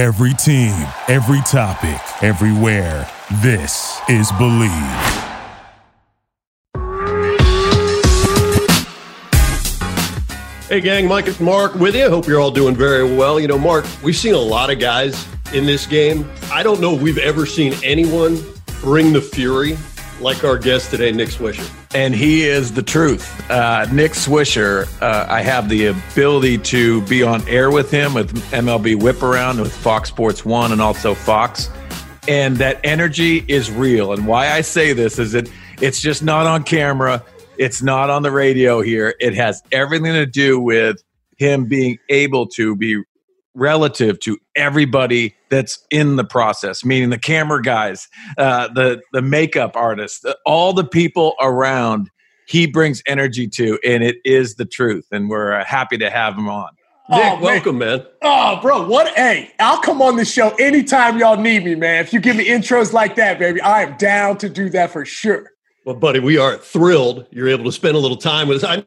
Every team, every topic, everywhere. This is Believe. Hey, gang, Mike and Mark with you. I hope you're all doing very well. You know, Mark, we've seen a lot of guys in this game. I don't know if we've ever seen anyone bring the fury like our guest today, Nick Swisher. And he is the truth. Uh, Nick Swisher, uh, I have the ability to be on air with him with MLB Whip Around with Fox Sports One and also Fox. And that energy is real. And why I say this is that it's just not on camera, it's not on the radio here. It has everything to do with him being able to be relative to everybody that's in the process, meaning the camera guys, uh, the the makeup artists, the, all the people around. He brings energy to, and it is the truth. And we're uh, happy to have him on. Nick, oh, welcome, man. Oh, bro, what? Hey, I'll come on the show anytime y'all need me, man. If you give me intros like that, baby, I am down to do that for sure. Well, buddy, we are thrilled you're able to spend a little time with us. I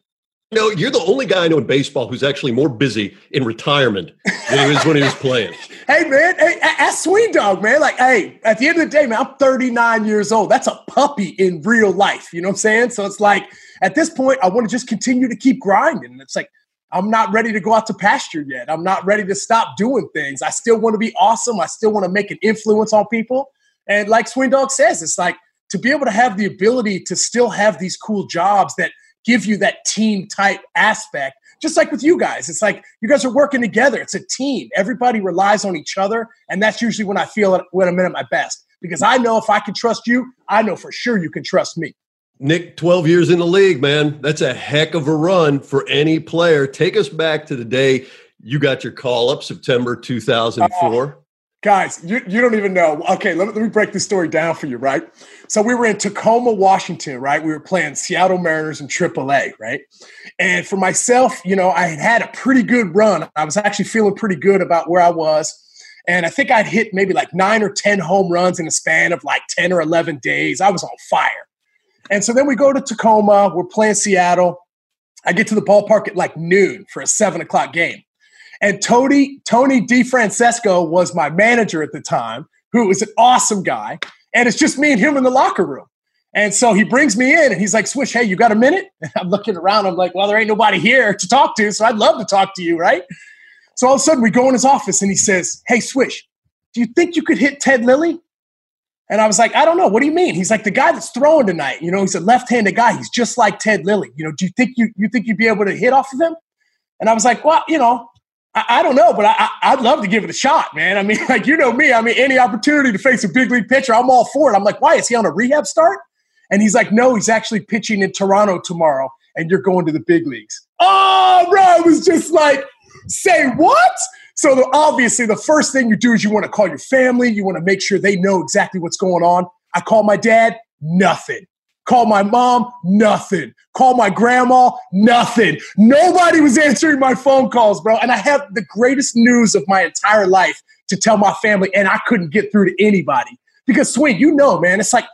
know you're the only guy I know in baseball who's actually more busy in retirement than he was when he was playing. hey, man, hey, ask Swing Dog, man. Like, hey, at the end of the day, man, I'm 39 years old. That's a puppy in real life. You know what I'm saying? So it's like, at this point, I want to just continue to keep grinding. And It's like, I'm not ready to go out to pasture yet. I'm not ready to stop doing things. I still want to be awesome. I still want to make an influence on people. And like Swing Dog says, it's like, to be able to have the ability to still have these cool jobs that give you that team type aspect just like with you guys. It's like you guys are working together. It's a team. Everybody relies on each other and that's usually when i feel it when i'm at my best. Because i know if i can trust you i know for sure you can trust me. Nick 12 years in the league man. That's a heck of a run for any player. Take us back to the day you got your call up september 2004 uh, Guys, you, you don't even know. Okay, let me, let me break this story down for you, right? So we were in Tacoma, Washington, right? We were playing Seattle Mariners in AAA, right? And for myself, you know, I had had a pretty good run. I was actually feeling pretty good about where I was. And I think I'd hit maybe like nine or 10 home runs in a span of like 10 or 11 days. I was on fire. And so then we go to Tacoma. We're playing Seattle. I get to the ballpark at like noon for a seven o'clock game. And Tony, Tony DeFrancesco was my manager at the time, who was an awesome guy. And it's just me and him in the locker room. And so he brings me in and he's like, Swish, hey, you got a minute? And I'm looking around. I'm like, well, there ain't nobody here to talk to. So I'd love to talk to you, right? So all of a sudden we go in his office and he says, Hey, Swish, do you think you could hit Ted Lilly? And I was like, I don't know. What do you mean? He's like, the guy that's throwing tonight, you know, he's a left-handed guy. He's just like Ted Lilly. You know, do you think you, you think you'd be able to hit off of him? And I was like, well, you know, I, I don't know, but I, I, would love to give it a shot, man. I mean, like, you know me. I mean, any opportunity to face a big league pitcher, I'm all for it. I'm like, why? Is he on a rehab start? And he's like, no, he's actually pitching in Toronto tomorrow, and you're going to the big leagues. Oh, bro, I was just like, say what? So the, obviously, the first thing you do is you want to call your family. You want to make sure they know exactly what's going on. I call my dad, nothing. Call my mom, nothing. Call my grandma, nothing. Nobody was answering my phone calls, bro. And I have the greatest news of my entire life to tell my family, and I couldn't get through to anybody. Because, Swing, you know, man, it's like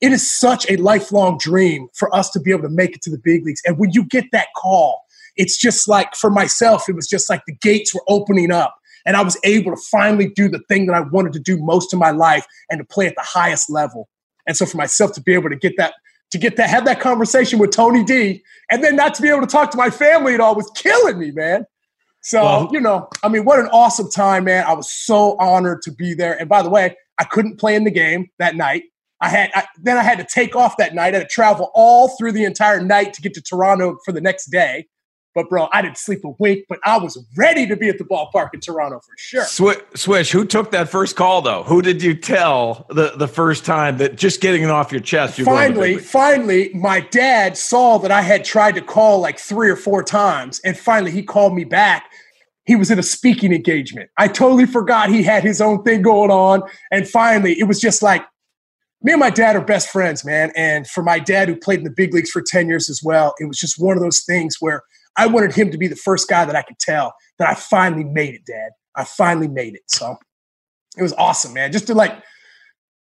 it is such a lifelong dream for us to be able to make it to the big leagues. And when you get that call, it's just like for myself, it was just like the gates were opening up. And I was able to finally do the thing that I wanted to do most of my life and to play at the highest level. And so for myself to be able to get that to get to have that conversation with Tony D and then not to be able to talk to my family at all was killing me, man. So, well, you know, I mean, what an awesome time, man. I was so honored to be there. And by the way, I couldn't play in the game that night. I had I, then I had to take off that night. I had to travel all through the entire night to get to Toronto for the next day. But bro, I didn't sleep a wink, but I was ready to be at the ballpark in Toronto for sure. Swish, Swish, who took that first call though? Who did you tell the, the first time that just getting it off your chest? finally, finally, my dad saw that I had tried to call like three or four times, and finally he called me back. He was in a speaking engagement. I totally forgot he had his own thing going on, and finally, it was just like me and my dad are best friends, man. And for my dad, who played in the big leagues for 10 years as well, it was just one of those things where I wanted him to be the first guy that I could tell that I finally made it, Dad. I finally made it. So it was awesome, man. Just to like,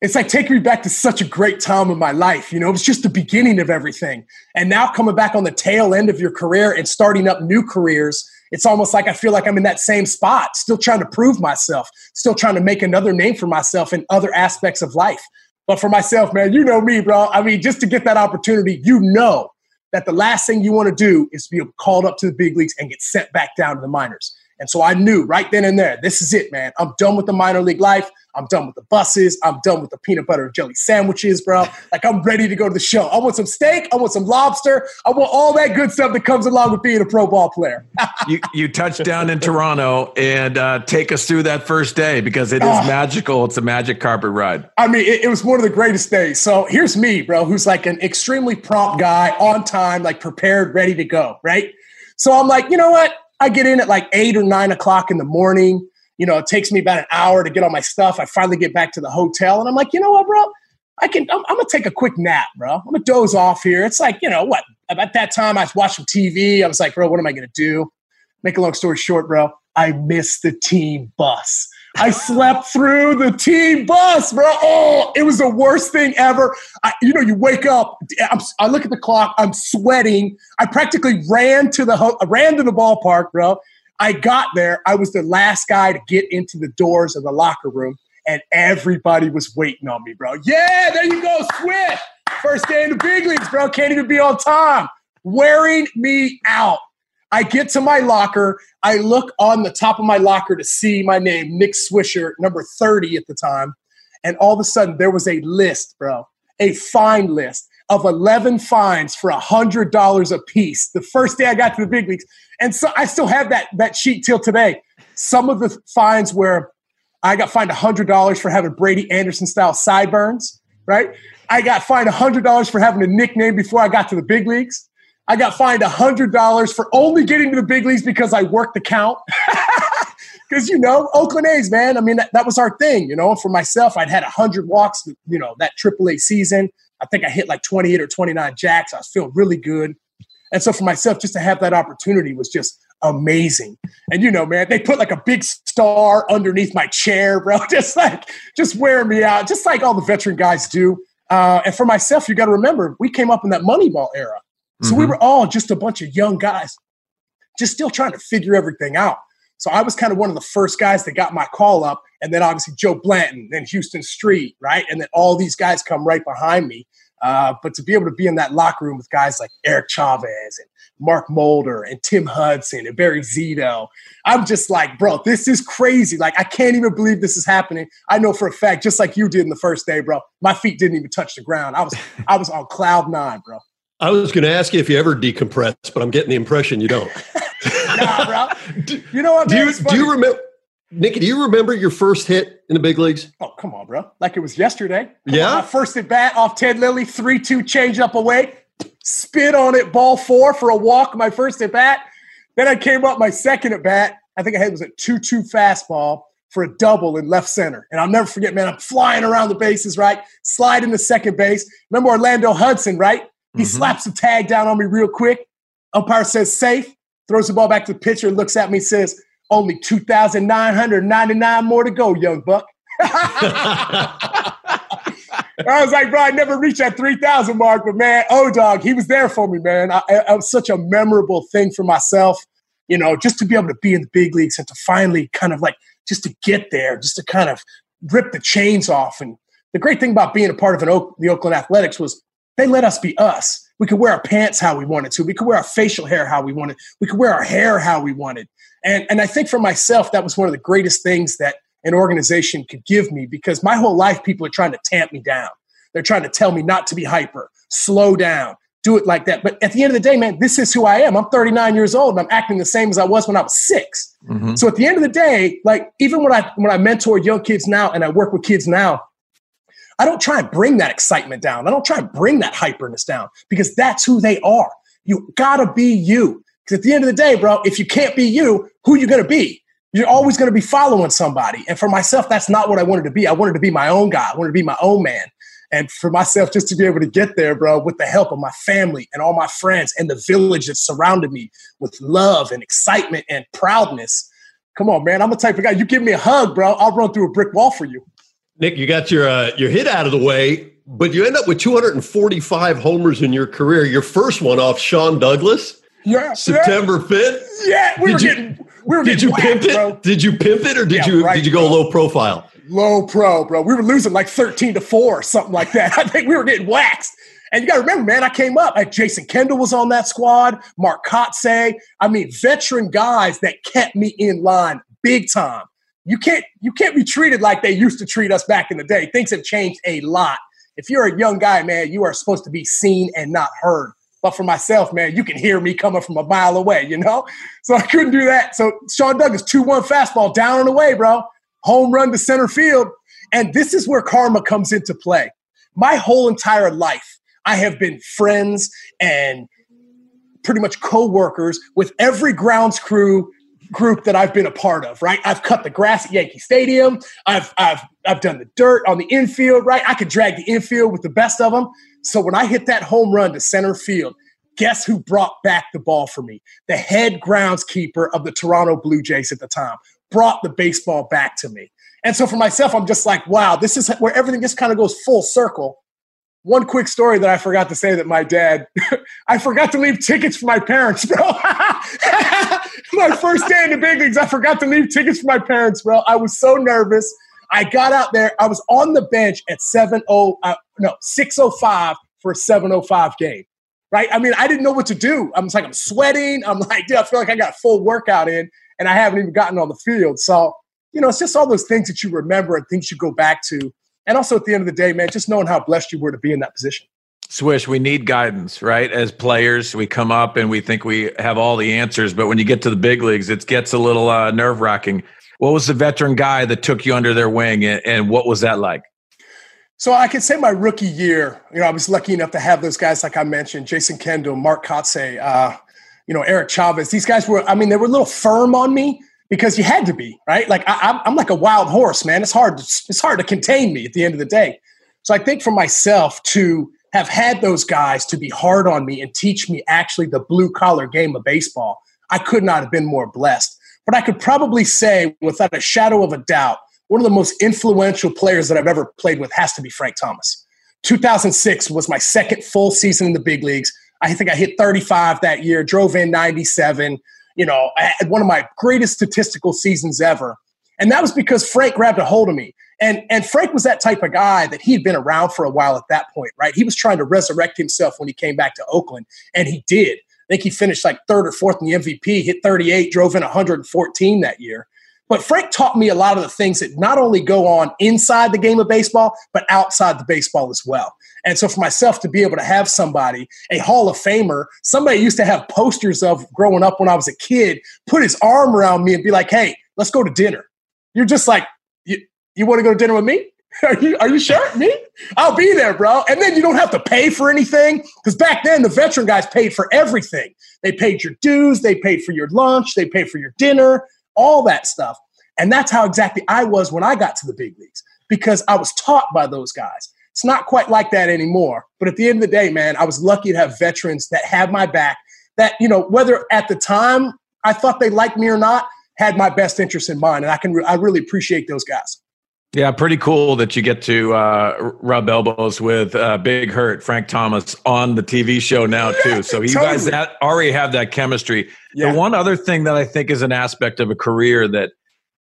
it's like taking me back to such a great time in my life. You know, it was just the beginning of everything. And now coming back on the tail end of your career and starting up new careers it's almost like I feel like I'm in that same spot, still trying to prove myself, still trying to make another name for myself in other aspects of life. But for myself, man, you know me, bro. I mean, just to get that opportunity, you know that the last thing you want to do is be called up to the big leagues and get sent back down to the minors. And so I knew right then and there, this is it, man. I'm done with the minor league life. I'm done with the buses. I'm done with the peanut butter and jelly sandwiches, bro. Like I'm ready to go to the show. I want some steak. I want some lobster. I want all that good stuff that comes along with being a pro ball player. you you touch down in Toronto and uh, take us through that first day because it is uh, magical. It's a magic carpet ride. I mean, it, it was one of the greatest days. So here's me, bro, who's like an extremely prompt guy, on time, like prepared, ready to go, right? So I'm like, you know what? I get in at like eight or nine o'clock in the morning. You know, it takes me about an hour to get all my stuff. I finally get back to the hotel and I'm like, you know what, bro? I can, I'm, I'm, gonna take a quick nap, bro. I'm gonna doze off here. It's like, you know, what? At that time, I was watching TV. I was like, bro, what am I gonna do? Make a long story short, bro, I missed the team bus. I slept through the team bus, bro. Oh, it was the worst thing ever. I, you know, you wake up. I'm, i look at the clock. I'm sweating. I practically ran to the ho- ran to the ballpark, bro. I got there. I was the last guy to get into the doors of the locker room, and everybody was waiting on me, bro. Yeah, there you go, Swish. First day in the big leagues, bro. Can't even be on time. Wearing me out. I get to my locker. I look on the top of my locker to see my name, Nick Swisher, number 30 at the time. And all of a sudden, there was a list, bro, a fine list of 11 fines for $100 a piece the first day I got to the big leagues. And so I still have that, that sheet till today. Some of the fines where I got fined $100 for having Brady Anderson style sideburns, right? I got fined $100 for having a nickname before I got to the big leagues. I got fined $100 for only getting to the big leagues because I worked the count. Because, you know, Oakland A's, man, I mean, that, that was our thing, you know. For myself, I'd had 100 walks, you know, that AAA season. I think I hit like 28 or 29 jacks. I was feeling really good. And so for myself, just to have that opportunity was just amazing. And you know, man, they put like a big star underneath my chair, bro, just like just wearing me out, just like all the veteran guys do. Uh, and for myself, you got to remember, we came up in that Moneyball era. So mm-hmm. we were all just a bunch of young guys, just still trying to figure everything out. So I was kind of one of the first guys that got my call up. And then obviously Joe Blanton, then Huston Street, right? And then all these guys come right behind me. Uh, but to be able to be in that locker room with guys like Eric Chavez and Mark Mulder and Tim Hudson and Barry Zito, I'm just like, bro, this is crazy. Like, I can't even believe this is happening. I know for a fact, just like you did in the first day, bro, my feet didn't even touch the ground. I was, I was on cloud nine, bro. I was going to ask you if you ever decompress, but I'm getting the impression you don't. nah, bro. You know what? Do you, do you remember, Nicky? Do you remember your first hit in the big leagues? Oh, come on, bro! Like it was yesterday. Come yeah. On, first at bat off Ted Lilly, three-two change up away, spit on it, ball four for a walk. My first at bat. Then I came up my second at bat. I think I had was a two-two fastball for a double in left center. And I'll never forget, man, I'm flying around the bases, right? Sliding to second base. Remember Orlando Hudson, right? He mm-hmm. slaps the tag down on me real quick. Umpire says safe, throws the ball back to the pitcher, looks at me, says, only 2,999 more to go, young buck. I was like, bro, I never reached that 3,000 mark, but man, oh, dog, he was there for me, man. I, it was such a memorable thing for myself, you know, just to be able to be in the big leagues and to finally kind of like just to get there, just to kind of rip the chains off. And the great thing about being a part of an Oak, the Oakland Athletics was they let us be us. We could wear our pants how we wanted to. We could wear our facial hair how we wanted. We could wear our hair how we wanted. And, and I think for myself, that was one of the greatest things that an organization could give me because my whole life, people are trying to tamp me down. They're trying to tell me not to be hyper, slow down, do it like that. But at the end of the day, man, this is who I am. I'm 39 years old and I'm acting the same as I was when I was 6 mm-hmm. So at the end of the day, like even when I when I mentor young kids now and I work with kids now, I don't try and bring that excitement down. I don't try and bring that hyperness down because that's who they are. You gotta be you. Because at the end of the day, bro, if you can't be you, who you gonna be? You're always gonna be following somebody. And for myself, that's not what I wanted to be. I wanted to be my own guy. I wanted to be my own man. And for myself, just to be able to get there, bro, with the help of my family and all my friends and the village that surrounded me with love and excitement and proudness. Come on, man. I'm the type of guy. You give me a hug, bro. I'll run through a brick wall for you. Nick, you got your uh, your hit out of the way, but you end up with 245 homers in your career. Your first one off Sean Douglass. Yeah. September fifth. Yeah, we did were you, getting. We were did you whacked, pimp it? Bro. Did you pimp it, or did yeah, you right, did you go bro. low profile? Low pro, bro. We were losing like thirteen to four, or something like that. I think we were getting waxed. And you got to remember, man, I came up. Like Jason Kendall was on that squad. Mark Kotsay. I mean, veteran guys that kept me in line big time. You can't you can't be treated like they used to treat us back in the day. Things have changed a lot. If you're a young guy, man, you are supposed to be seen and not heard. But for myself, man, you can hear me coming from a mile away, you know? So I couldn't do that. So Sean Douglass, 2 1 fastball down and away, bro. Home run to center field. And this is where karma comes into play. My whole entire life, I have been friends and pretty much co-workers with every grounds crew group that I've been a part of, right? I've cut the grass at Yankee Stadium. I've I've I've done the dirt on the infield, right? I could drag the infield with the best of them. So when I hit that home run to center field, guess who brought back the ball for me? The head groundskeeper of the Toronto Blue Jays at the time brought the baseball back to me. And so for myself, I'm just like, wow, this is where everything just kind of goes full circle. One quick story that I forgot to say that my dad, I forgot to leave tickets for my parents, bro. my first day in the big leagues, I forgot to leave tickets for my parents, bro. I was so nervous. I got out there. I was on the bench at 7 0, uh, no, 605 for a 705 game. Right? I mean, I didn't know what to do. I'm like, I'm sweating. I'm like, dude, I feel like I got full workout in and I haven't even gotten on the field. So, you know, it's just all those things that you remember and things you go back to. And also at the end of the day, man, just knowing how blessed you were to be in that position. Swish, we need guidance, right? As players, we come up and we think we have all the answers, but when you get to the big leagues, it gets a little uh, nerve wracking. What was the veteran guy that took you under their wing, and, and what was that like? So I could say my rookie year, you know, I was lucky enough to have those guys, like I mentioned, Jason Kendall, Mark Kotsay, uh, you know, Eric Chavez. These guys were, I mean, they were a little firm on me because you had to be, right? Like I, am like a wild horse, man. It's hard, it's hard to contain me at the end of the day. So I think for myself to have had those guys to be hard on me and teach me actually the blue collar game of baseball, I could not have been more blessed. But I could probably say, without a shadow of a doubt, one of the most influential players that I've ever played with has to be Frank Thomas. 2006 was my second full season in the big leagues. I think I hit 35 that year, drove in 97. You know, I had one of my greatest statistical seasons ever. And that was because Frank grabbed a hold of me. And, and Frank was that type of guy that he'd been around for a while at that point, right? He was trying to resurrect himself when he came back to Oakland, and he did. I think he finished like third or fourth in the MVP, hit 38, drove in 114 that year. But Frank taught me a lot of the things that not only go on inside the game of baseball, but outside the baseball as well. And so for myself to be able to have somebody, a Hall of Famer, somebody I used to have posters of growing up when I was a kid, put his arm around me and be like, hey, let's go to dinner. You're just like, you, you want to go to dinner with me? Are you, are you sure? Me? I'll be there, bro. And then you don't have to pay for anything. Because back then, the veteran guys paid for everything. They paid your dues, they paid for your lunch, they paid for your dinner, all that stuff. And that's how exactly I was when I got to the big leagues because I was taught by those guys. It's not quite like that anymore. But at the end of the day, man, I was lucky to have veterans that had my back, that, you know, whether at the time I thought they liked me or not, had my best interest in mind. And I can, I really appreciate those guys. Yeah, pretty cool that you get to uh, rub elbows with uh, Big Hurt Frank Thomas on the TV show now too. So you totally. guys that already have that chemistry. Yeah. The one other thing that I think is an aspect of a career that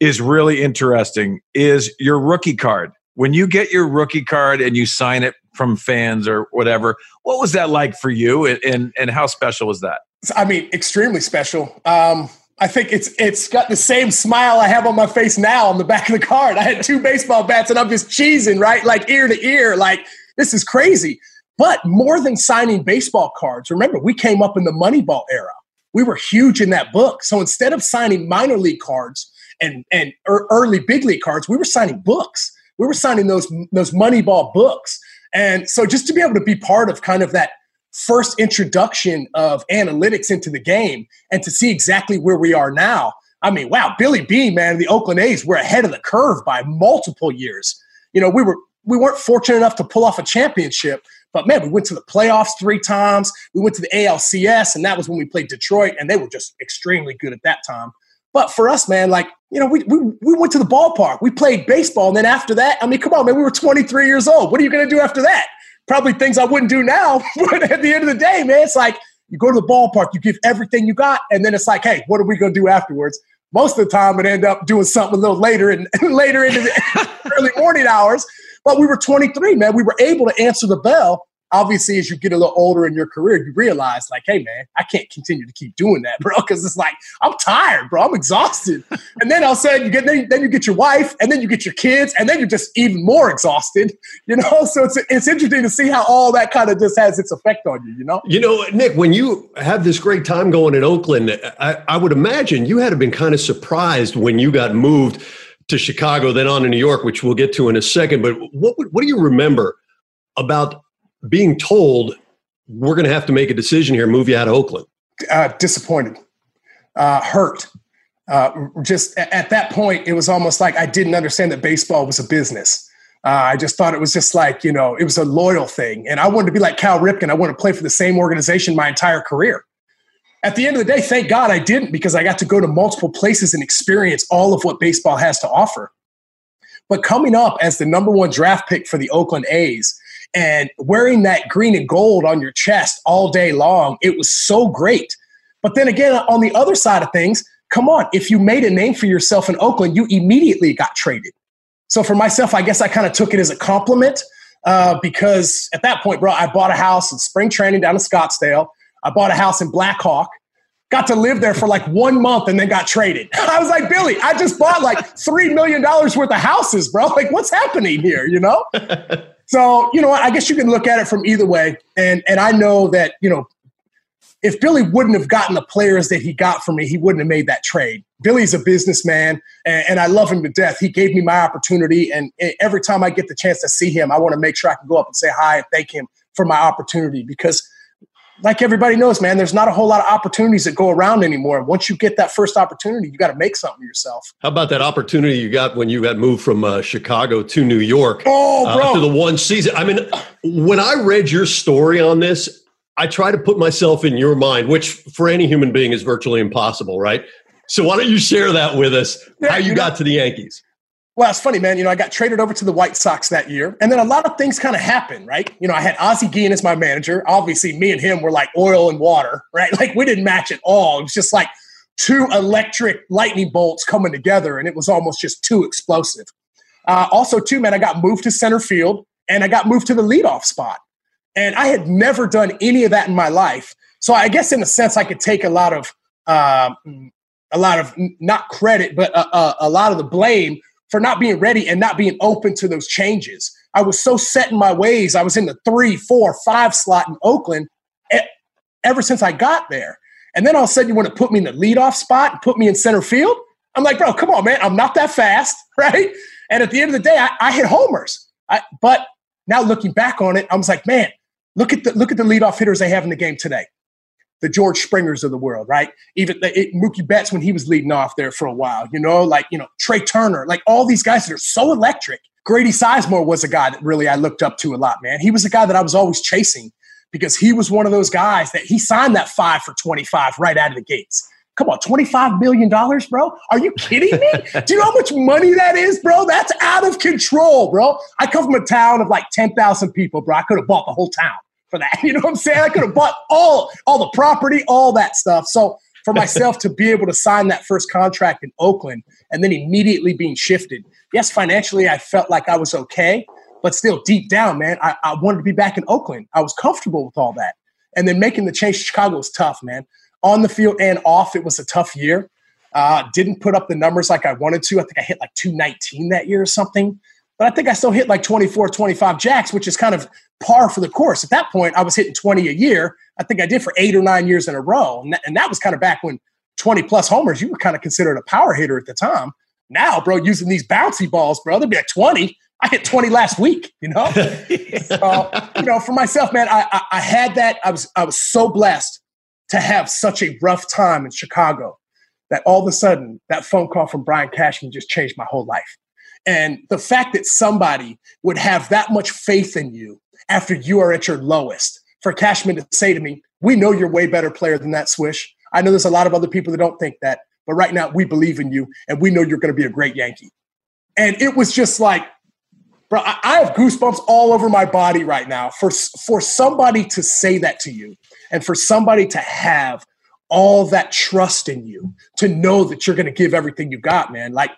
is really interesting is your rookie card. When you get your rookie card and you sign it from fans or whatever, what was that like for you, and and, and how special was that? I mean, extremely special. Um, I think it's it's got the same smile I have on my face now on the back of the card. I had two baseball bats and I'm just cheesing, right? Like ear to ear. Like, this is crazy. But more than signing baseball cards, remember, we came up in the Moneyball era. We were huge in that book. So instead of signing minor league cards and, and early big league cards, we were signing books. We were signing those, those Moneyball books. And so just to be able to be part of kind of that – first introduction of analytics into the game and to see exactly where we are now. I mean, wow, Billy Beane, man, the Oakland A's were ahead of the curve by multiple years. You know, we were we weren't fortunate enough to pull off a championship, but man, we went to the playoffs three times. We went to the ALCS, and that was when we played Detroit, and they were just extremely good at that time. But for us, man, like, you know, we, we, we went to the ballpark. We played baseball. And then after that, I mean, come on, man, we were 23 years old. What are you going to do after that? probably things I wouldn't do now. but at the end of the day, man, it's like You go to the ballpark, you give everything you got, and then it's like, hey, what are we going to do afterwards? Most of the time, it end up doing something a little later and later into the early morning hours. But we were 23, man. We were able to answer the bell obviously as you get a little older in your career you realize like hey man i can't continue to keep doing that bro because it's like i'm tired bro i'm exhausted. And then all of a sudden you get then, then you get your wife and then you get your kids and then you're just even more exhausted you know? So it's it's interesting to see how all that kind of just has its effect on you you know? You know nick when you have this great time going in oakland i, I would imagine you had to been kind of surprised when you got moved to chicago then on to new york which we'll get to in a second but what what do you remember about being told we're going to have to make a decision here, move you out of Oakland? Uh, disappointed, uh, hurt. Uh, just at that point, it was almost like I didn't understand that baseball was a business. Uh, I just thought it was just like, you know, it was a loyal thing. And I wanted to be like Cal Ripken. I wanted to play for the same organization my entire career. At the end of the day, thank God I didn't because I got to go to multiple places and experience all of what baseball has to offer. But coming up as the number one draft pick for the Oakland A's, and wearing that green and gold on your chest all day long, it was so great. But then again, on the other side of things, come on, if you made a name for yourself in Oakland, you immediately got traded. So for myself, I guess I kind of took it as a compliment uh, because at that point, bro, I bought a house in spring training down in Scottsdale. I bought a house in Blackhawk. Got to live there for like one month and then got traded. I was like, Billy, I just bought like $3 million worth of houses, bro. Like, what's happening here, you know? So, you know, I guess you can look at it from either way. And and I know that, you know, if Billy wouldn't have gotten the players that he got for me, he wouldn't have made that trade. Billy's a businessman, and, and, I love him to death. He gave me my opportunity, and every time I get the chance to see him, I want to make sure I can go up and say hi and thank him for my opportunity because like everybody knows, man, there's not a whole lot of opportunities that go around anymore. Once you get that first opportunity, you got to make something yourself. How about that opportunity you got when you got moved from uh, Chicago to New York? Oh, uh, after the one season. I mean, when I read your story on this, I try to put myself in your mind, which for any human being is virtually impossible, right? So why don't you share that with us? Yeah, how you, you got know, to the Yankees? Well, it's funny, man. You know, I got traded over to the White Sox that year, and then a lot of things kind of happened, right? You know, I had Ozzie Guillen as my manager. Obviously, me and him were like oil and water, right? Like we didn't match at all. It was just like two electric lightning bolts coming together, and it was almost just too explosive. Uh, also, too, man, I got moved to center field, and I got moved to the leadoff spot, and I had never done any of that in my life. So I guess, in a sense, I could take a lot of uh, a lot of not credit, but a, a, a lot of the blame for not being ready and not being open to those changes. I was so set in my ways. I was in the three, four, five slot in Oakland ever since I got there. And then all of a sudden, you want to put me in the leadoff spot and put me in center field? I'm like, bro, come on, man. I'm not that fast, right? And at the end of the day, I, I hit homers. I, but now looking back on it, I was like, man, look at the look at the leadoff hitters they have in the game today the George Springers of the world, right? Even the, it, Mookie Betts when he was leading off there for a while, you know, like, you know, Trea Turner, like all these guys that are so electric. Grady Sizemore was a guy that really I looked up to a lot, man. He was a guy that I was always chasing because he was one of those guys that he signed that five for 25 right out of the gates. Come on, $25 million, bro? Are you kidding me? Do you know how much money that is, bro? That's out of control, bro. I come from a town of like 10,000 people, bro. I could have bought the whole town for that. You know what I'm saying? I could have bought all all the property, all that stuff. So for myself to be able to sign that first contract in Oakland and then immediately being shifted. Yes, financially I felt like I was okay, but still deep down, man, I, I wanted to be back in Oakland. I was comfortable with all that. And then making the change to Chicago was tough, man. On the field and off, it was a tough year. Uh, didn't put up the numbers like I wanted to. I think I hit like 219 that year or something. But I think I still hit like 24, 25 jacks, which is kind of par for the course. At that point, I was hitting 20 a year. I think I did for eight or nine years in a row. And that, and that was kind of back when 20 plus homers, you were kind of considered a power hitter at the time. Now, bro, using these bouncy balls, bro, they'd be like 20. I hit 20 last week, you know? so, you know, for myself, man, I, I, I had that. I was, I was so blessed to have such a rough time in Chicago that all of a sudden that phone call from Brian Cashman just changed my whole life. And the fact that somebody would have that much faith in you after you are at your lowest, for Cashman to say to me, We know you're way better player than that Swish. I know there's a lot of other people that don't think that, but right now we believe in you and we know you're going to be a great Yankee. And it was just like, bro, I have goosebumps all over my body right now for, for somebody to say that to you. And for somebody to have all that trust in you, to know that you're going to give everything you got, man, like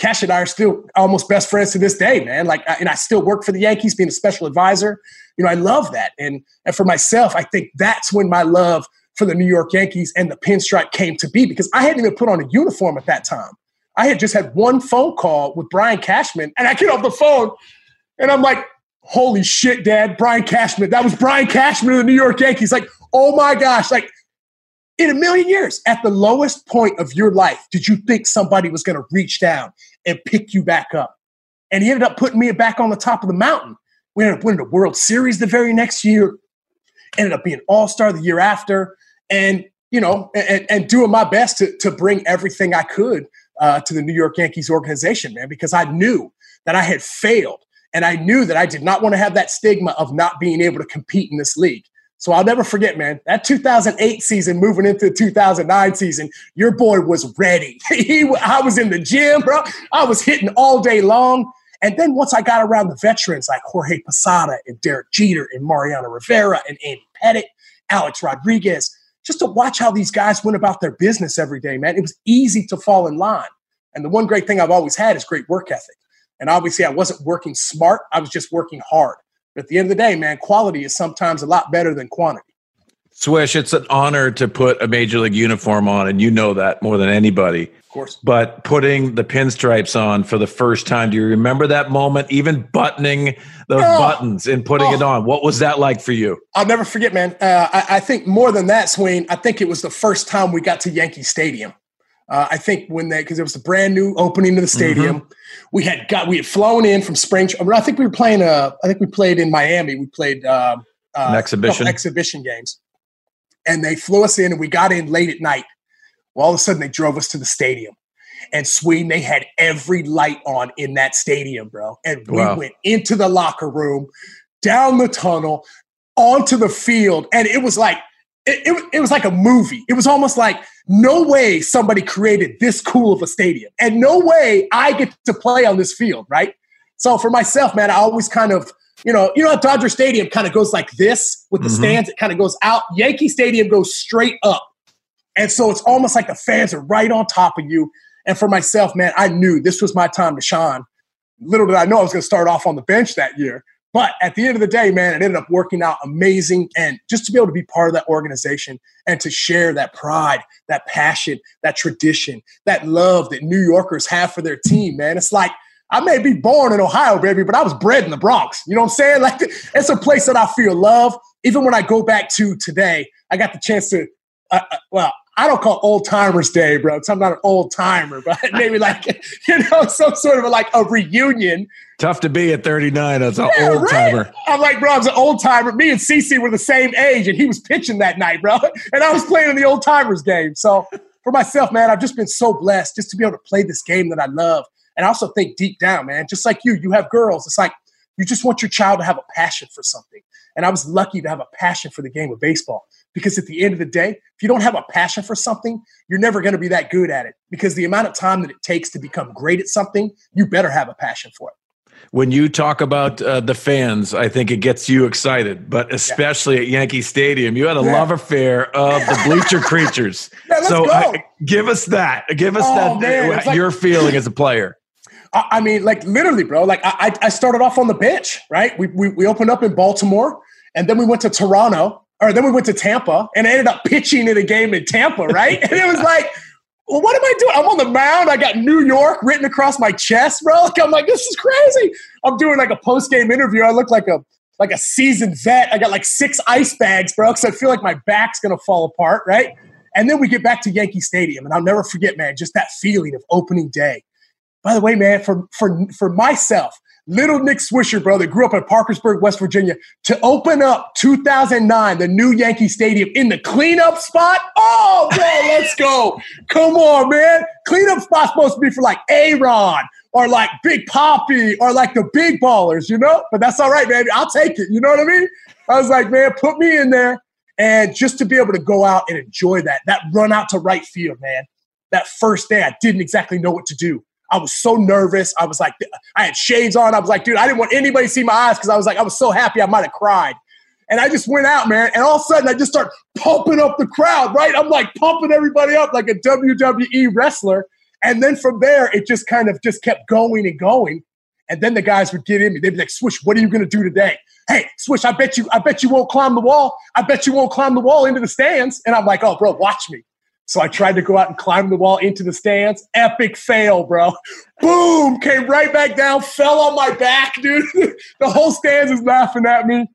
Cash and I are still almost best friends to this day, man. Like, and I still work for the Yankees, being a special advisor. You know, I love that. And and for myself, I think that's when my love for the New York Yankees and the pinstripe came to be because I hadn't even put on a uniform at that time. I had just had one phone call with Brian Cashman, and I get off the phone, and I'm like, "Holy shit, Dad! Brian Cashman! That was Brian Cashman of the New York Yankees!" Like, oh my gosh! Like, in a million years, at the lowest point of your life, did you think somebody was going to reach down and pick you back up. And he ended up putting me back on the top of the mountain. We ended up winning the World Series the very next year, ended up being all star the year after, and you know, and, and, doing my best to, to bring everything I could uh, to the New York Yankees organization, man, because I knew that I had failed. And I knew that I did not want to have that stigma of not being able to compete in this league. So I'll never forget, man, that 2008 season moving into the 2009 season, your boy was ready. he, I was in the gym, bro. I was hitting all day long. And then once I got around the veterans like Jorge Posada and Derek Jeter and Mariano Rivera and Andy Pettitte, Alex Rodriguez, just to watch how these guys went about their business every day, man, it was easy to fall in line. And the one great thing I've always had is great work ethic. And obviously, I wasn't working smart, I was just working hard. At the end of the day, man, quality is sometimes a lot better than quantity. Swish, it's an honor to put a major league uniform on, and you know that more than anybody. Of course. But putting the pinstripes on for the first time, do you remember that moment? Even buttoning those oh. buttons and putting oh. it on. What was that like for you? I'll never forget, man. Uh, I, I, think more than that, Swain, I think it was the first time we got to Yankee Stadium. Uh, I think when they because it was the brand new opening to the stadium, mm-hmm. We had got we had flown in from spring. I think we were playing. Uh, I think we played in Miami. We played uh, uh, an exhibition exhibition games, and they flew us in, and we got in late at night. Well, all of a sudden, they drove us to the stadium, and Sweden they had every light on in that stadium, bro. And we wow. went into the locker room, down the tunnel, onto the field, and it was like it, it, it, was like a movie. It was almost like no way somebody created this cool of a stadium, and no way I get to play on this field, right? So for myself, man, I always kind of, you know, you know, Dodger Stadium kind of goes like this with the mm-hmm. stands. It kind of goes out. Yankee Stadium goes straight up, and so it's almost like the fans are right on top of you. And for myself, man, I knew this was my time to shine. Little did I know I was going to start off on the bench that year. But at the end of the day, man, it ended up working out amazing. And just to be able to be part of that organization and to share that pride, that passion, that tradition, that love that New Yorkers have for their team, man, it's like I may be born in Ohio, baby, but I was bred in the Bronx. You know what I'm saying? Like it's a place that I feel love. Even when I go back to today, I got the chance to, uh, uh, well, I don't call old timers day, bro. I'm not an old timer, but maybe like you know some sort of a, like a reunion. Tough to be at 39 as an yeah, old timer. Right. I'm like, bro, I was an old timer. Me and CC were the same age, and he was pitching that night, bro, and I was playing in the old timers game. So for myself, man, I've just been so blessed just to be able to play this game that I love, and I also think deep down, man, just like you, you have girls. It's like you just want your child to have a passion for something, and I was lucky to have a passion for the game of baseball. Because at the end of the day, if you don't have a passion for something, you're never going to be that good at it. Because the amount of time that it takes to become great at something, you better have a passion for it when you talk about uh, the fans, I think it gets you excited, but especially yeah. at Yankee Stadium, you had a yeah. love affair of the bleacher creatures. Yeah, so uh, give us that. Give us oh, that. Man, uh, your like, feeling as a player. I mean, like literally, bro. Like I, I started off on the bench, right? We, we we opened up in Baltimore, and then we went to Toronto, or then we went to Tampa and I ended up pitching in a game in Tampa, right? and it was like, well, what am I doing? I'm on the mound. I got New York written across my chest, bro. Like, I'm like, this is crazy. I'm doing like a post game interview. I look like a like a seasoned vet. I got like six ice bags, bro, because I feel like my back's gonna fall apart, right? And then we get back to Yankee Stadium, and I'll never forget, man, just that feeling of opening day. By the way, man, for for for myself, little Nick Swisher, brother, grew up in Parkersburg, West Virginia, to open up 2009, the new Yankee Stadium in the cleanup spot. Oh, bro, let's go. Come on, man. Cleanup spot's supposed to be for like Aaron or like Big Papi or like the big ballers, you know? But that's all right, man. I'll take it. You know what I mean? I was like, man, put me in there. And just to be able to go out and enjoy that, that run out to right field, man. That first day, I didn't exactly know what to do. I was so nervous. I was like, I had shades on. I was like, dude, I didn't want anybody to see my eyes because I was like, I was so happy I might have cried. And I just went out, man. And all of a sudden, I just start pumping up the crowd, right? I'm like pumping everybody up like a WWE wrestler. And then from there, it just kind of just kept going and going. And then the guys would get in me. They'd be like, Swish, what are you going to do today? Hey, Swish, I bet you, I bet you won't climb the wall. I bet you won't climb the wall into the stands. And I'm like, oh, bro, watch me. So I tried to go out and climb the wall into the stands. Epic fail, bro. Boom! Came right back down, fell on my back, dude. the whole stands is laughing at me.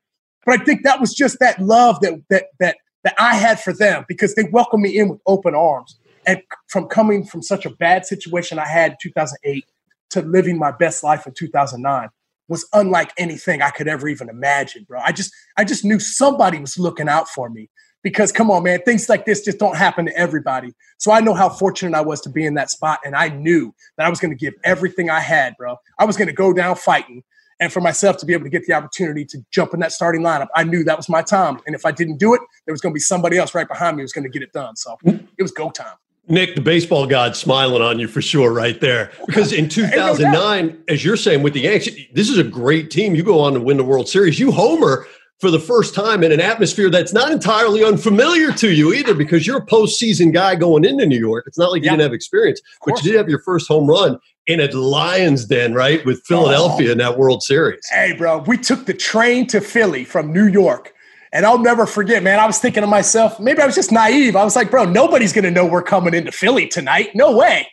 But I think that was just that love that that that that I had for them because they welcomed me in with open arms. And from coming from such a bad situation I had in 2008 to living my best life in 2009 was unlike anything I could ever even imagine, bro. I just I just knew somebody was looking out for me because come on, man, things like this just don't happen to everybody. So I know how fortunate I was to be in that spot, and I knew that I was going to give everything I had, bro. I was going to go down fighting, and for myself to be able to get the opportunity to jump in that starting lineup, I knew that was my time. And if I didn't do it, there was going to be somebody else right behind me who was going to get it done. So mm. it was go time. Nick, the baseball god's smiling on you for sure, right there. Because in 2009, as you're saying with the Yankees, this is a great team. You go on to win the World Series. You homer for the first time in an atmosphere that's not entirely unfamiliar to you either, because you're a postseason guy going into New York. It's not like you didn't have experience, but you did have your first home run in a Lions Den, right, with oh, oh. Philadelphia oh. in that World Series. Hey, bro, we took the train to Philly from New York. And I'll never forget, man. I was thinking to myself, maybe I was just naive. I was like, bro, nobody's going to know we're coming into Philly tonight. No way.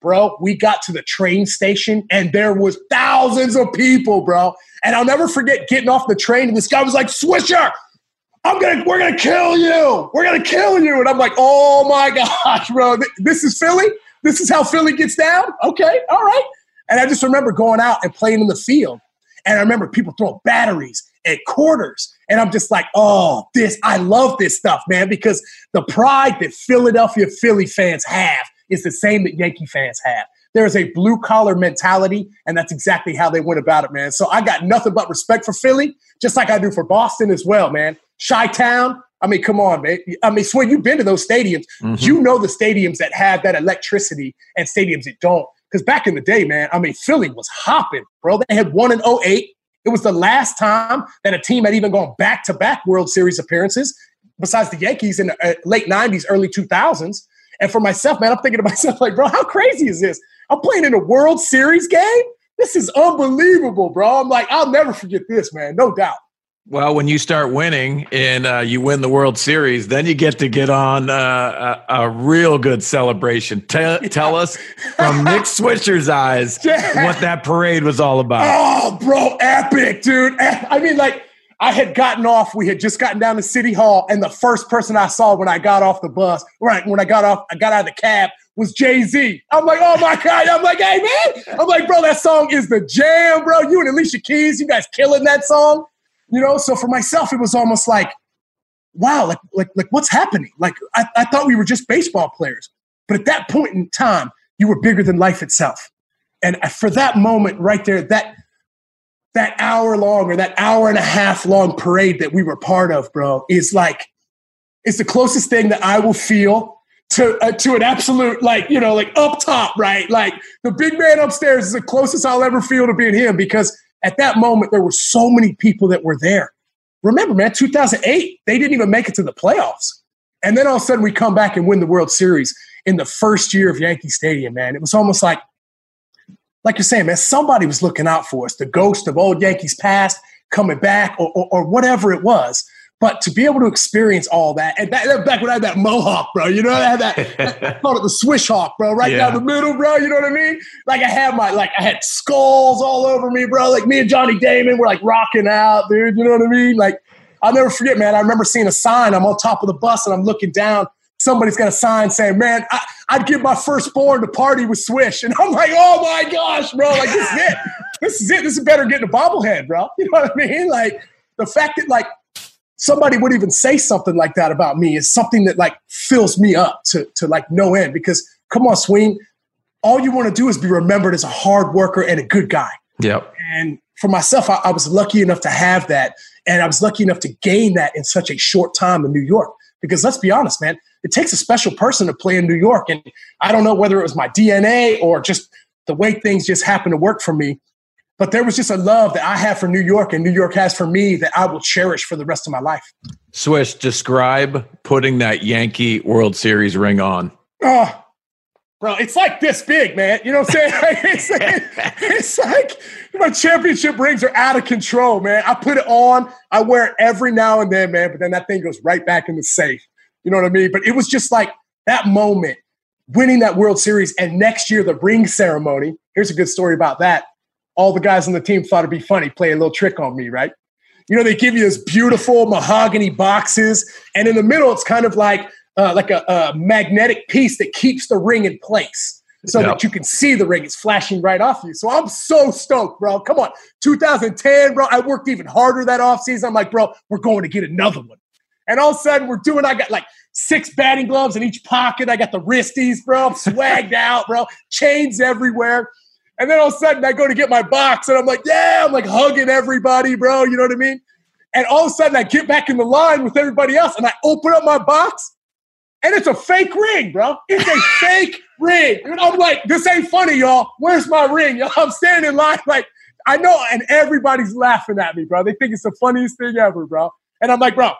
Bro, we got to the train station and there was thousands of people, bro. And I'll never forget getting off the train and this guy was like, Swisher, I'm gonna, we're gonna kill you. We're gonna kill you. And I'm like, oh my gosh, bro, this is Philly. This is how Philly gets down. Okay, all right. And I just remember going out and playing in the field. And I remember people throwing batteries and quarters. And I'm just like, oh, this, I love this stuff, man, because the pride that Philadelphia Philly fans have is the same that Yankee fans have. There is a blue collar mentality, and that's exactly how they went about it, man. So I got nothing but respect for Philly, just like I do for Boston as well, man. Chi Town, I mean, come on, man. I mean, swear you've been to those stadiums. Mm-hmm. You know the stadiums that have that electricity and stadiums that don't. Because back in the day, man, I mean, Philly was hopping, bro. They had one in 08. It was the last time that a team had even gone back to back World Series appearances, besides the Yankees in the uh, late 90s, early 2000s. And for myself, man, I'm thinking to myself, like, bro, how crazy is this? I'm playing in a World Series game. This is unbelievable, bro. I'm like, I'll never forget this, man. No doubt. Well, when you start winning and uh, you win the World Series, then you get to get on uh, a, a, real good celebration. Tell, tell us from Nick Swisher's eyes yeah. what that parade was all about. Oh, bro, epic, dude. I mean, like, I had gotten off, we had just gotten down to City Hall, and the first person I saw when I got off the bus, right, when I got off, I got out of the cab, was Jay Z. I'm like, oh my God. I'm like, hey, man. I'm like, bro, that song is the jam, bro. You and Alicia Keys, you guys killing that song. You know, so for myself, it was almost like, wow, like, like, like what's happening? Like, I, I thought we were just baseball players. But at that point in time, you were bigger than life itself. And for that moment right there, that that hour long or that hour and a half long parade that we were part of, bro, is like, it's the closest thing that I will feel to uh, to an absolute like you know like up top right like the big man upstairs is the closest I'll ever feel to being him because at that moment there were so many people that were there. Remember, man, 2008 they didn't even make it to the playoffs, and then all of a sudden we come back and win the World Series in the first year of Yankee Stadium. Man, it was almost like like you're saying, man, somebody was looking out for us. The ghost of old Yankees past coming back, or, or, or whatever it was. But to be able to experience all that, and that, back when I had that mohawk, bro, you know, I had that, I called it the swish hawk, bro, right yeah. down the middle, bro. You know what I mean? Like I had my, like I had skulls all over me, bro. Like me and Johnny Damon were like rocking out, dude. You know what I mean? Like I'll never forget, man. I remember seeing a sign. I'm on top of the bus and I'm looking down. Somebody's got a sign saying, "Man, I, would give my firstborn to party with Swish," and I'm like, "Oh my gosh, bro! Like this is it. This is it. This is better getting a bobblehead, bro. You know what I mean? Like the fact that like somebody would even say something like that about me is something that like fills me up to, to like no end because come on swing all you want to do is be remembered as a hard worker and a good guy yep and for myself I, I, was lucky enough to have that and i was lucky enough to gain that in such a short time in new york because let's be honest man it takes a special person to play in new york and i don't know whether it was my dna or just the way things just happened to work for me But there was just a love that I have for New York and New York has for me that I will cherish for the rest of my life. Swish, describe putting that Yankee World Series ring on. Oh, bro, it's like this big, man. You know what I'm saying? it's, like, it's like my championship rings are out of control, man. I put it on, I wear it every now and then, man, but then that thing goes right back in the safe. You know what I mean? But it was just like that moment, winning that World Series, and next year, the ring ceremony. Here's a good story about that. All the guys on the team thought it'd be funny, play a little trick on me, right? You know, they give you this beautiful mahogany boxes, and in the middle, it's kind of like uh, like a, a, magnetic piece that keeps the ring in place so yep. that you can see the ring. It's flashing right off you. So I'm so stoked, bro. Come on. 2010, bro. I worked even harder that offseason. I'm like, bro, we're going to get another one. And all of a sudden, we're doing, I got like six batting gloves in each pocket. I got the wristies, bro. I'm swagged out, bro. Chains everywhere. And then all of a sudden, I go to get my box and I'm like, yeah, I'm like hugging everybody, bro. You know what I mean? And all of a sudden, I get back in the line with everybody else and I open up my box and it's a fake ring, bro. It's a fake ring. And I'm like, this ain't funny, y'all. Where's my ring? Y'all, I'm standing in line like, I know, and everybody's laughing at me, bro. They think it's the funniest thing ever, bro. And I'm like, bro,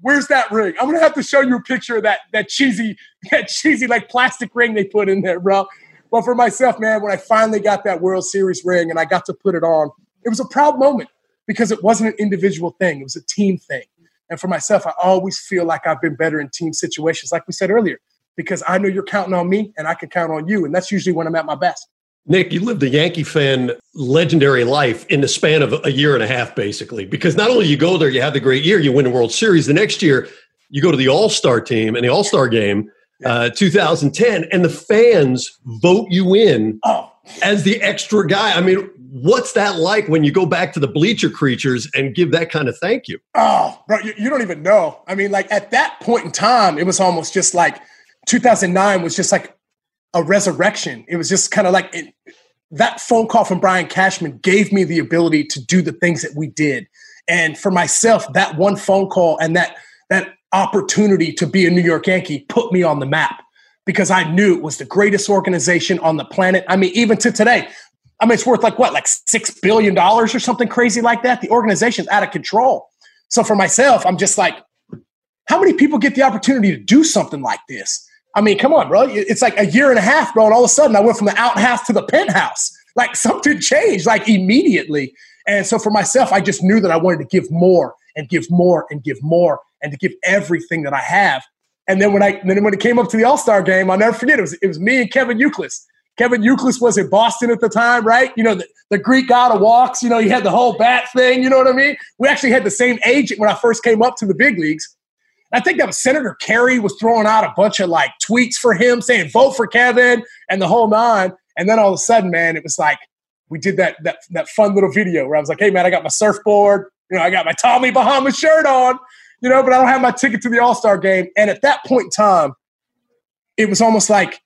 where's that ring? I'm gonna have to show you a picture of that that cheesy, that cheesy like plastic ring they put in there, bro. But for myself, man, when I finally got that World Series ring and I got to put it on, it was a proud moment because it wasn't an individual thing; it was a team thing. And for myself, I always feel like I've been better in team situations, like we said earlier, because I know you're counting on me and I can count on you. And that's usually when I'm at my best. Nick, you lived a Yankee fan legendary life in the span of a year and a half, basically, because not only you go there, you have the great year, you win the World Series. The next year, you go to the All Star team and the All Star game, uh, 2010, and the fans vote you in oh. as the extra guy. I mean, what's that like when you go back to the bleacher creatures and give that kind of thank you? Oh, bro, you, you don't even know. I mean, like at that point in time, it was almost just like 2009 was just like a resurrection. It was just kind of like it, that phone call from Brian Cashman gave me the ability to do the things that we did. And for myself, that one phone call and that that opportunity to be a New York Yankee put me on the map because I knew it was the greatest organization on the planet. I mean, even to today, I mean, it's worth like what, like six billion dollars or something crazy like that. The organization's out of control. So for myself, I'm just like, how many people get the opportunity to do something like this? I mean, come on, bro. It's like a year and a half, bro, and all of a sudden I went from the outhouse to the penthouse. Like something changed, like immediately. And so for myself, I just knew that I wanted to give more and give more and give more and to give everything that I have. And then when I then when it came up to the All Star game, I'll never forget. It was it was me and Kevin Youkilis. Kevin Youkilis was in Boston at the time, right? You know, the, the Greek god of walks, you know, he had the whole bat thing, you know what I mean? We actually had the same agent when I first came up to the big leagues. I think that was Senator Kerry was throwing out a bunch of like tweets for him saying vote for Kevin and the whole nine. And then all of a sudden, man, it was like we did that that that fun little video where I was like, hey man, I got my surfboard, you know, I got my Tommy Bahama shirt on, you know, but I don't have my ticket to the All-Star game. And at that point in time, it was almost like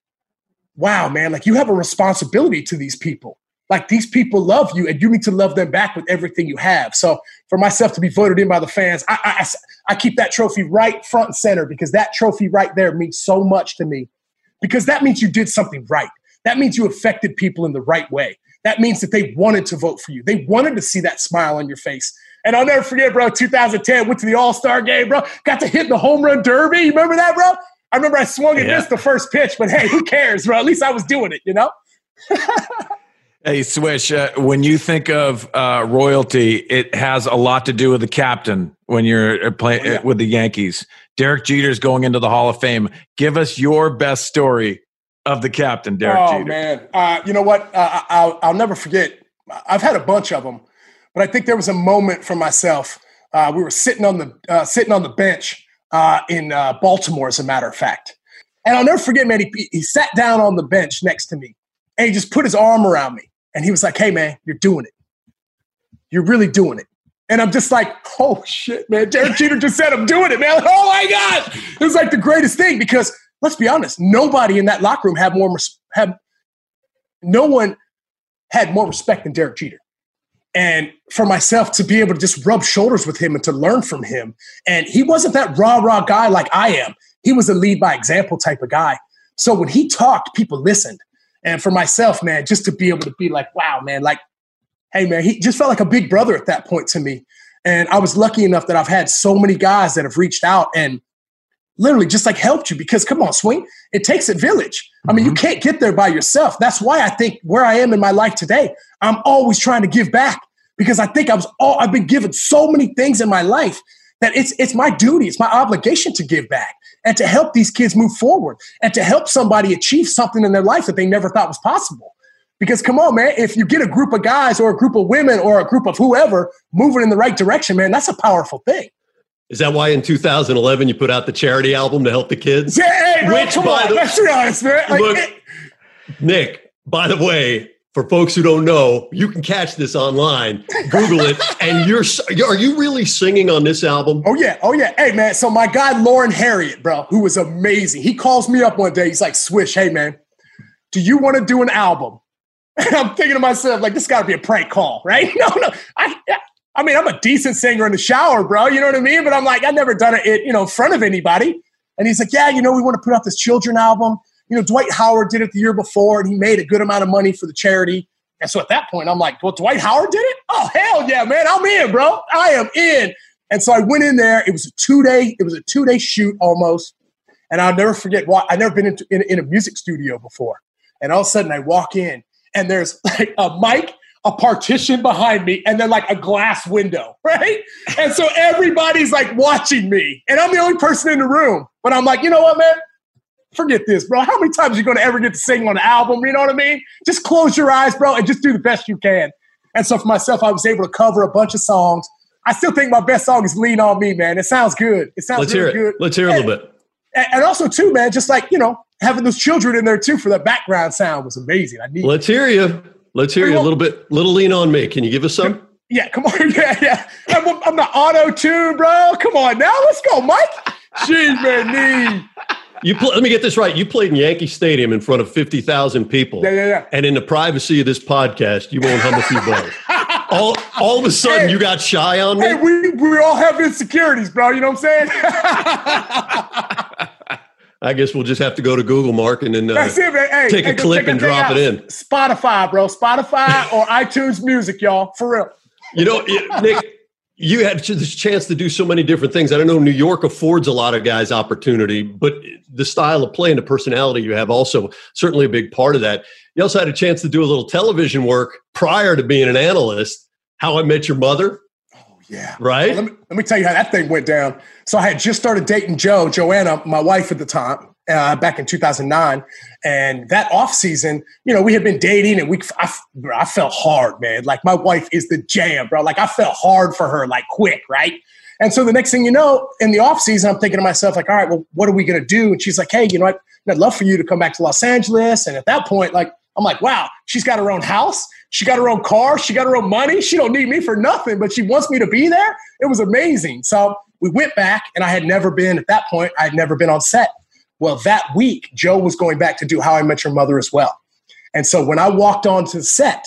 wow, man, like you have a responsibility to these people. Like these people love you and you need to love them back with everything you have. So for myself to be voted in by the fans, I, I, I keep that trophy right front and center because that trophy right there means so much to me because that means you did something right. That means you affected people in the right way. That means that they wanted to vote for you. They wanted to see that smile on your face. And I'll never forget, bro, 2010, went to the All Star game, bro. Got to hit the home run derby. You remember that, bro? I remember I swung and yeah. missed the first pitch, but hey, who cares, bro? At least I was doing it, you know? hey, Swish, uh, when you think of uh, royalty, it has a lot to do with the captain when you're uh, playing oh, yeah. with the Yankees. Derek Jeter's going into the Hall of Fame. Give us your best story of the captain, Derek Jeter. oh, Jeter. man. Uh, you know what? Uh, I'll, I'll never forget. I've had a bunch of them, but I think there was a moment for myself. Uh, we were sitting on the sitting on the bench uh, in uh, Baltimore, as a matter of fact. And I'll never forget, man, he, he sat down on the bench next to me and he just put his arm around me. And he was like, hey, man, you're doing it. You're really doing it. And I'm just like, oh shit, man. Derek Jeter just said I'm doing it, man. Like, oh my God. It was like the greatest thing because let's be honest, nobody in that locker room had more, had, no one had more respect than Derek Jeter and for myself to be able to just rub shoulders with him and to learn from him. And he wasn't that rah rah guy like I am. He was a lead by example type of guy. So when he talked, people listened. And for myself, man, just to be able to be like, wow, man, like hey man, he just felt like a big brother at that point to me. And I was lucky enough that I've had so many guys that have reached out and literally just like helped you because come on, swing, it takes a village. I mean, mm-hmm. you can't get there by yourself. That's why I think where I am in my life today, I'm always trying to give back because I think I was all I've been given so many things in my life that it's it's my duty, it's my obligation to give back and to help these kids move forward and to help somebody achieve something in their life that they never thought was possible. Because come on, man, if you get a group of guys or a group of women or a group of whoever moving in the right direction, man, that's a powerful thing. Is that why in 2011 you put out the charity album to help the kids? Yeah, hey, bro, Which, come on, the, let's be honest, man. Like, look, it, Nick, by the way, for folks who don't know, you can catch this online. Google it, and you're are you really singing on this album? Oh yeah, oh yeah. Hey man, so my guy Lauren Harriet, bro, who was amazing. He calls me up one day. He's like, "Swish, hey man, do you want to do an album?" And I'm thinking to myself, like, this got to be a prank call, right? No, no. I, I mean, I'm a decent singer in the shower, bro. You know what I mean? But I'm like, I've never done it, you know, in front of anybody. And he's like, yeah, you know, we want to put out this children album. You know, Dwight Howard did it the year before, and he made a good amount of money for the charity. And so at that point, I'm like, well, Dwight Howard did it? Oh, hell yeah, man. I'm in, bro. I am in. And so I went in there. It was a two day, it was a two day shoot almost. And I'll never forget why I've never been into, in, in a music studio before. And all of a sudden I walk in and there's like a mic, a partition behind me, and then like a glass window, right? And so everybody's like watching me, and I'm the only person in the room. But I'm like, you know what, man? Forget this, bro. How many times are you going to ever get to sing on an album? You know what I mean? Just close your eyes, bro, and just do the best you can. And so for myself, I was able to cover a bunch of songs. I still think my best song is "Lean on Me," man. It sounds good. It sounds Let's really hear it. good. Let's hear a little bit. And also, too, man, just like you know, having those children in there too for that background sound was amazing. I need. Let's hear you. Let's hear you a little bit. Little lean on me. Can you give us some? Yeah, come on. Yeah, yeah. I'm, I'm the auto tune, bro. Come on now. Let's go, Mike. Jeez, man, You play, let me get this right. You played in Yankee Stadium in front of fifty thousand people. Yeah, yeah, yeah. And in the privacy of this podcast, you won't hum a few bars. all, all of a sudden, hey, you got shy on me. Hey, we we all have insecurities, bro. You know what I'm saying? I guess we'll just have to go to Google, Mark, and then uh, it, hey, take hey, a clip and drop out. it in. Spotify, bro. Spotify or iTunes Music, y'all. For real. You know, Nick, you had this chance to do so many different things. I don't know. New York affords a lot of guys opportunity, but the style of play and the personality you have also certainly a big part of that. You also had a chance to do a little television work prior to being an analyst. How I Met Your Mother. Oh yeah. Right. Let, me, let me tell you how that thing went down. So I had just started dating Joe, Joanna, my wife at the time, uh, back in 2009. And that off season, you know, we had been dating and we, I, I felt hard, man. Like my wife is the jam, bro. Like I felt hard for her, like quick, right? And so the next thing you know, in the off season, I'm thinking to myself, like, all right, well, what are we going to do? And she's like, hey, you know what? I'd love for you to come back to Los Angeles. And at that point, like, I'm like, wow, she's got her own house. She got her own car. She got her own money. She don't need me for nothing, but she wants me to be there. It was amazing. So we went back, and I had never been at that point. I had never been on set. Well, that week, Joe was going back to do How I Met Your Mother as well. And so when I walked onto the set,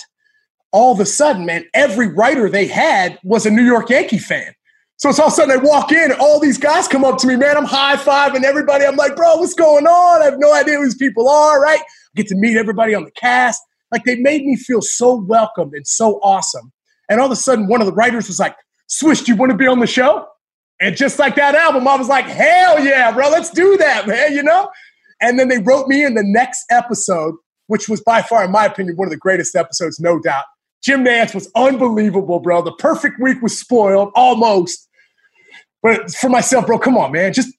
all of a sudden, man, every writer they had was a New York Yankee fan. So it's all of a sudden I walk in, and all these guys come up to me, man. I'm high fiving everybody. I'm like, bro, what's going on? I have no idea who these people are, right? I get to meet everybody on the cast. Like they made me feel so welcomed and so awesome. And all of a sudden, one of the writers was like, Swish, do you want to be on the show? And just like that album, I was like, hell yeah, bro, let's do that, man, you know? And then they wrote me in the next episode, which was by far, in my opinion, one of the greatest episodes, no doubt. Jim Nantz was unbelievable, bro. The perfect week was spoiled, almost. But for myself, bro, come on, man. Just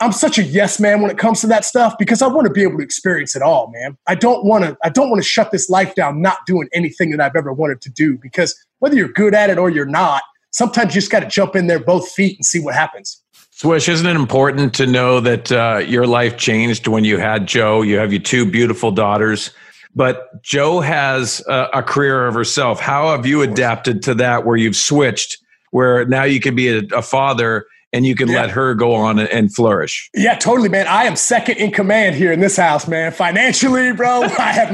I'm such a yes man when it comes to that stuff because I want to be able to experience it all, man. I don't want to I don't want to shut this life down not doing anything that I've ever wanted to do because whether you're good at it or you're not, sometimes you just got to jump in there both feet and see what happens. Swish, isn't it important to know that uh, your life changed when you had Joe? You have your two beautiful daughters, but Joe has a, a career of herself. How have you adapted to that where you've switched, where now you can be a, a father and you can yeah. let her go on and flourish. Yeah, totally, man. I am second in command here in this house, man. Financially, bro, I have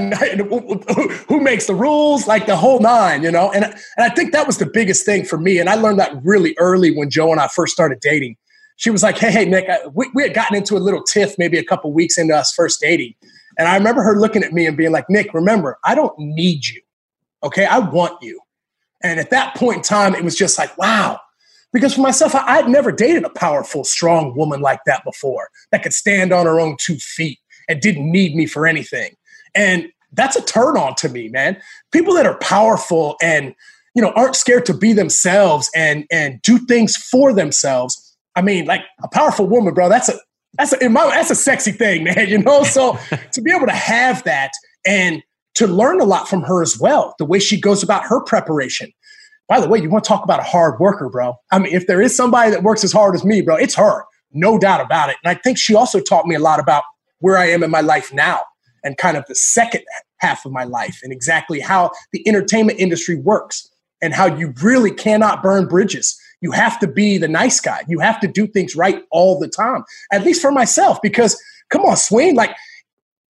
who makes the rules, like the whole nine, you know. And and I think that was the biggest thing for me. And I learned that really early when Joe and I first started dating. She was like, "Hey, hey, Nick, we, we had gotten into a little tiff maybe a couple weeks into us first dating." And I remember her looking at me and being like, "Nick, remember, I don't need you. Okay, I want you." And at that point in time, it was just like, wow. Because for myself, I, I'd never dated a powerful, strong woman like that before that could stand on her own two feet and didn't need me for anything. And that's a turn on to me, man. People that are powerful and you know aren't scared to be themselves and and do things for themselves. I mean, like a powerful woman, bro. That's a that's a, my, that's a sexy thing, man. You know, so to be able to have that and to learn a lot from her as well, the way she goes about her preparation. By the way, you want to talk about a hard worker, bro? I mean, if there is somebody that works as hard as me, bro, it's her, no doubt about it. And I think she also taught me a lot about where I am in my life now and kind of the second half of my life and exactly how the entertainment industry works and how you really cannot burn bridges. You have to be the nice guy. You have to do things right all the time, at least for myself, because come on, Swain, like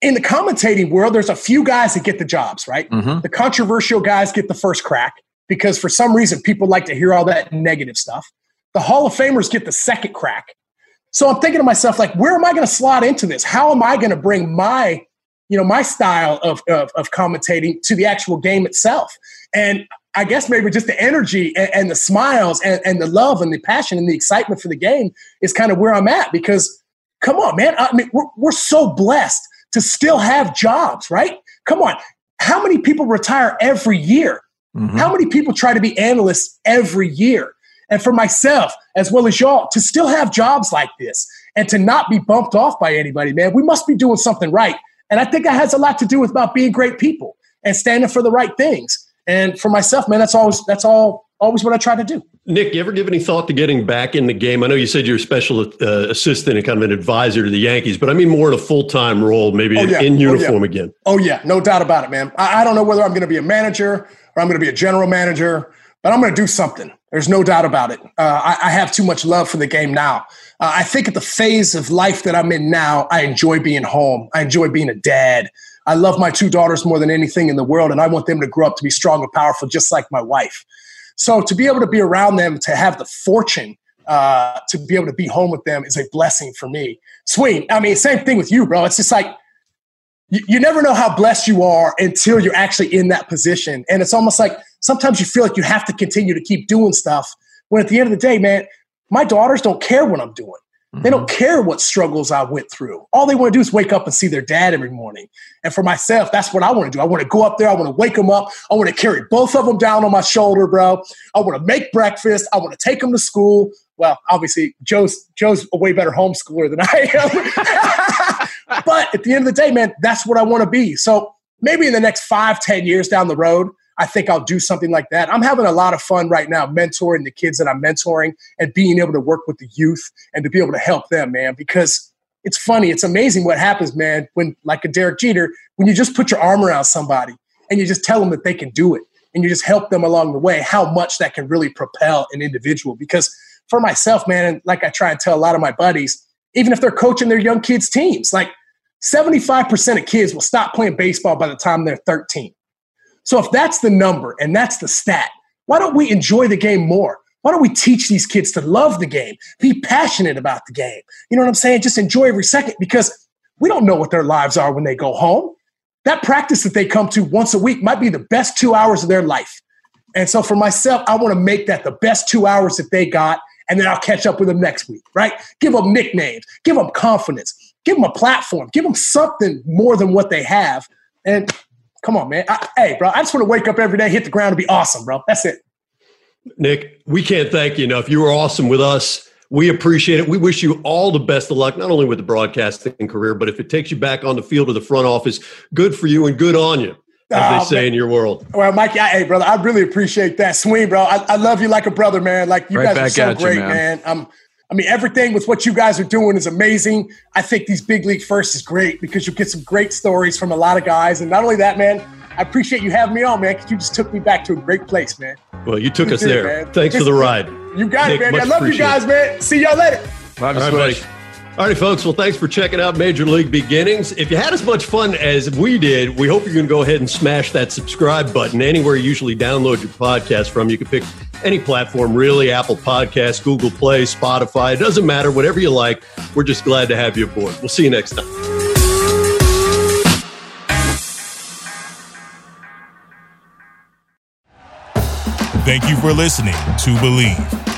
in the commentating world, there's a few guys that get the jobs, right? Mm-hmm. The controversial guys get the first crack because for some reason people like to hear all that negative stuff. The Hall of Famers get the second crack. So I'm thinking to myself, like, where am I going to slot into this? How am I going to bring my you know my style of, of, of commentating to the actual game itself and i guess maybe just the energy and, and the smiles and, and, the love and the passion and the excitement for the game is kind of where i'm at because come on man i mean we're, we're so blessed to still have jobs right come on how many people retire every year mm-hmm. how many people try to be analysts every year and for myself as well as y'all to still have jobs like this and to not be bumped off by anybody man we must be doing something right and I think that has a lot to do with about being great people and standing for the right things. And for myself, man, that's always that's all always what I try to do. Nick, you ever give any thought to getting back in the game? I know you said you're a special uh, assistant and kind of an advisor to the Yankees, but I mean more in a full time role, maybe oh, yeah. in, uniform oh, yeah. again. Oh yeah, no doubt about it, man. I, I don't know whether I'm going to be a manager or I'm going to be a general manager, but I'm going to do something. There's no doubt about it. Uh, I, I, have too much love for the game now. Uh, I think at the phase of life that I'm in now, I enjoy being home. I enjoy being a dad. I love my two daughters more than anything in the world, and I want them to grow up to be strong and powerful, just like my wife. So to be able to be around them, to have the fortune uh, to be able to be home with them is a blessing for me. Sweet. I mean, same thing with you, bro. It's just like you, you never know how blessed you are until you're actually in that position, and it's almost like sometimes you feel like you have to continue to keep doing stuff when at the end of the day, man, my daughters don't care what I'm doing. Mm-hmm. They don't mm-hmm. care what struggles I went through. All they want to do is wake up and see their dad every morning. And for myself, that's what I want to do. I want to go up there. I want to wake them up. I want to carry both of them down on my shoulder, bro. I want to make breakfast. I want to take them to school. Well, obviously, Joe's Joe's a way better homeschooler than I am. but at the end of the day, man, that's what I want to be. So maybe in the next five, ten years down the road, I think I'll do something like that. I'm having a lot of fun right now mentoring the kids that I'm mentoring and being able to work with the youth and to be able to help them, man, because it's funny. It's amazing what happens, man, when, like a Derek Jeter, when you just put your arm around somebody and you just tell them that they can do it and you just help them along the way, how much that can really propel an individual. Because for myself, man, and like I try and tell a lot of my buddies, even if they're coaching their young kids' teams, like 75% of kids will stop playing baseball by the time they're 13. So if that's the number and that's the stat, why don't we enjoy the game more? Why don't we teach these kids to love the game, be passionate about the game? You know what I'm saying? Just enjoy every second because we don't know what their lives are when they go home. That practice that they come to once a week might be the best two hours of their life. And so for myself, I want to make that the best two hours that they got, and then I'll catch up with them next week, right? Give them nicknames, give them confidence, give them a platform, give them something more than what they have. And Come on, man. I, hey, bro, I just want to wake up every day, hit the ground, and be awesome, bro. That's it. Nick, we can't thank you enough. You were awesome with us. We appreciate it. We wish you all the best of luck, not only with the broadcasting career, but if it takes you back on the field or the front office, good for you and good on you, as oh, they say man. in your world. Well, Mikey, I, hey, brother, I really appreciate that. Swing, bro. I, I, love you like a brother, man. Like you right guys are so great, you, man. man. I'm I mean, everything with what you guys are doing is amazing. I think these big league first is great because you get some great stories from a lot of guys. And not only that, man, I appreciate you having me on, man, because you just took me back to a great place, man. Well, you took you us did, there. Man. Thanks for the ride. You got Nick, it, man. I love you guys, man. See y'all later. All right, buddy. All right, folks. Well, thanks for checking out Major League Beginnings. If you had as much fun as we did, we hope you're going to go ahead and smash that subscribe button anywhere you usually download your podcast from. You can pick any platform, really Apple Podcasts, Google Play, Spotify. It doesn't matter, whatever you like. We're just glad to have you aboard. We'll see you next time. Thank you for listening to Bleav.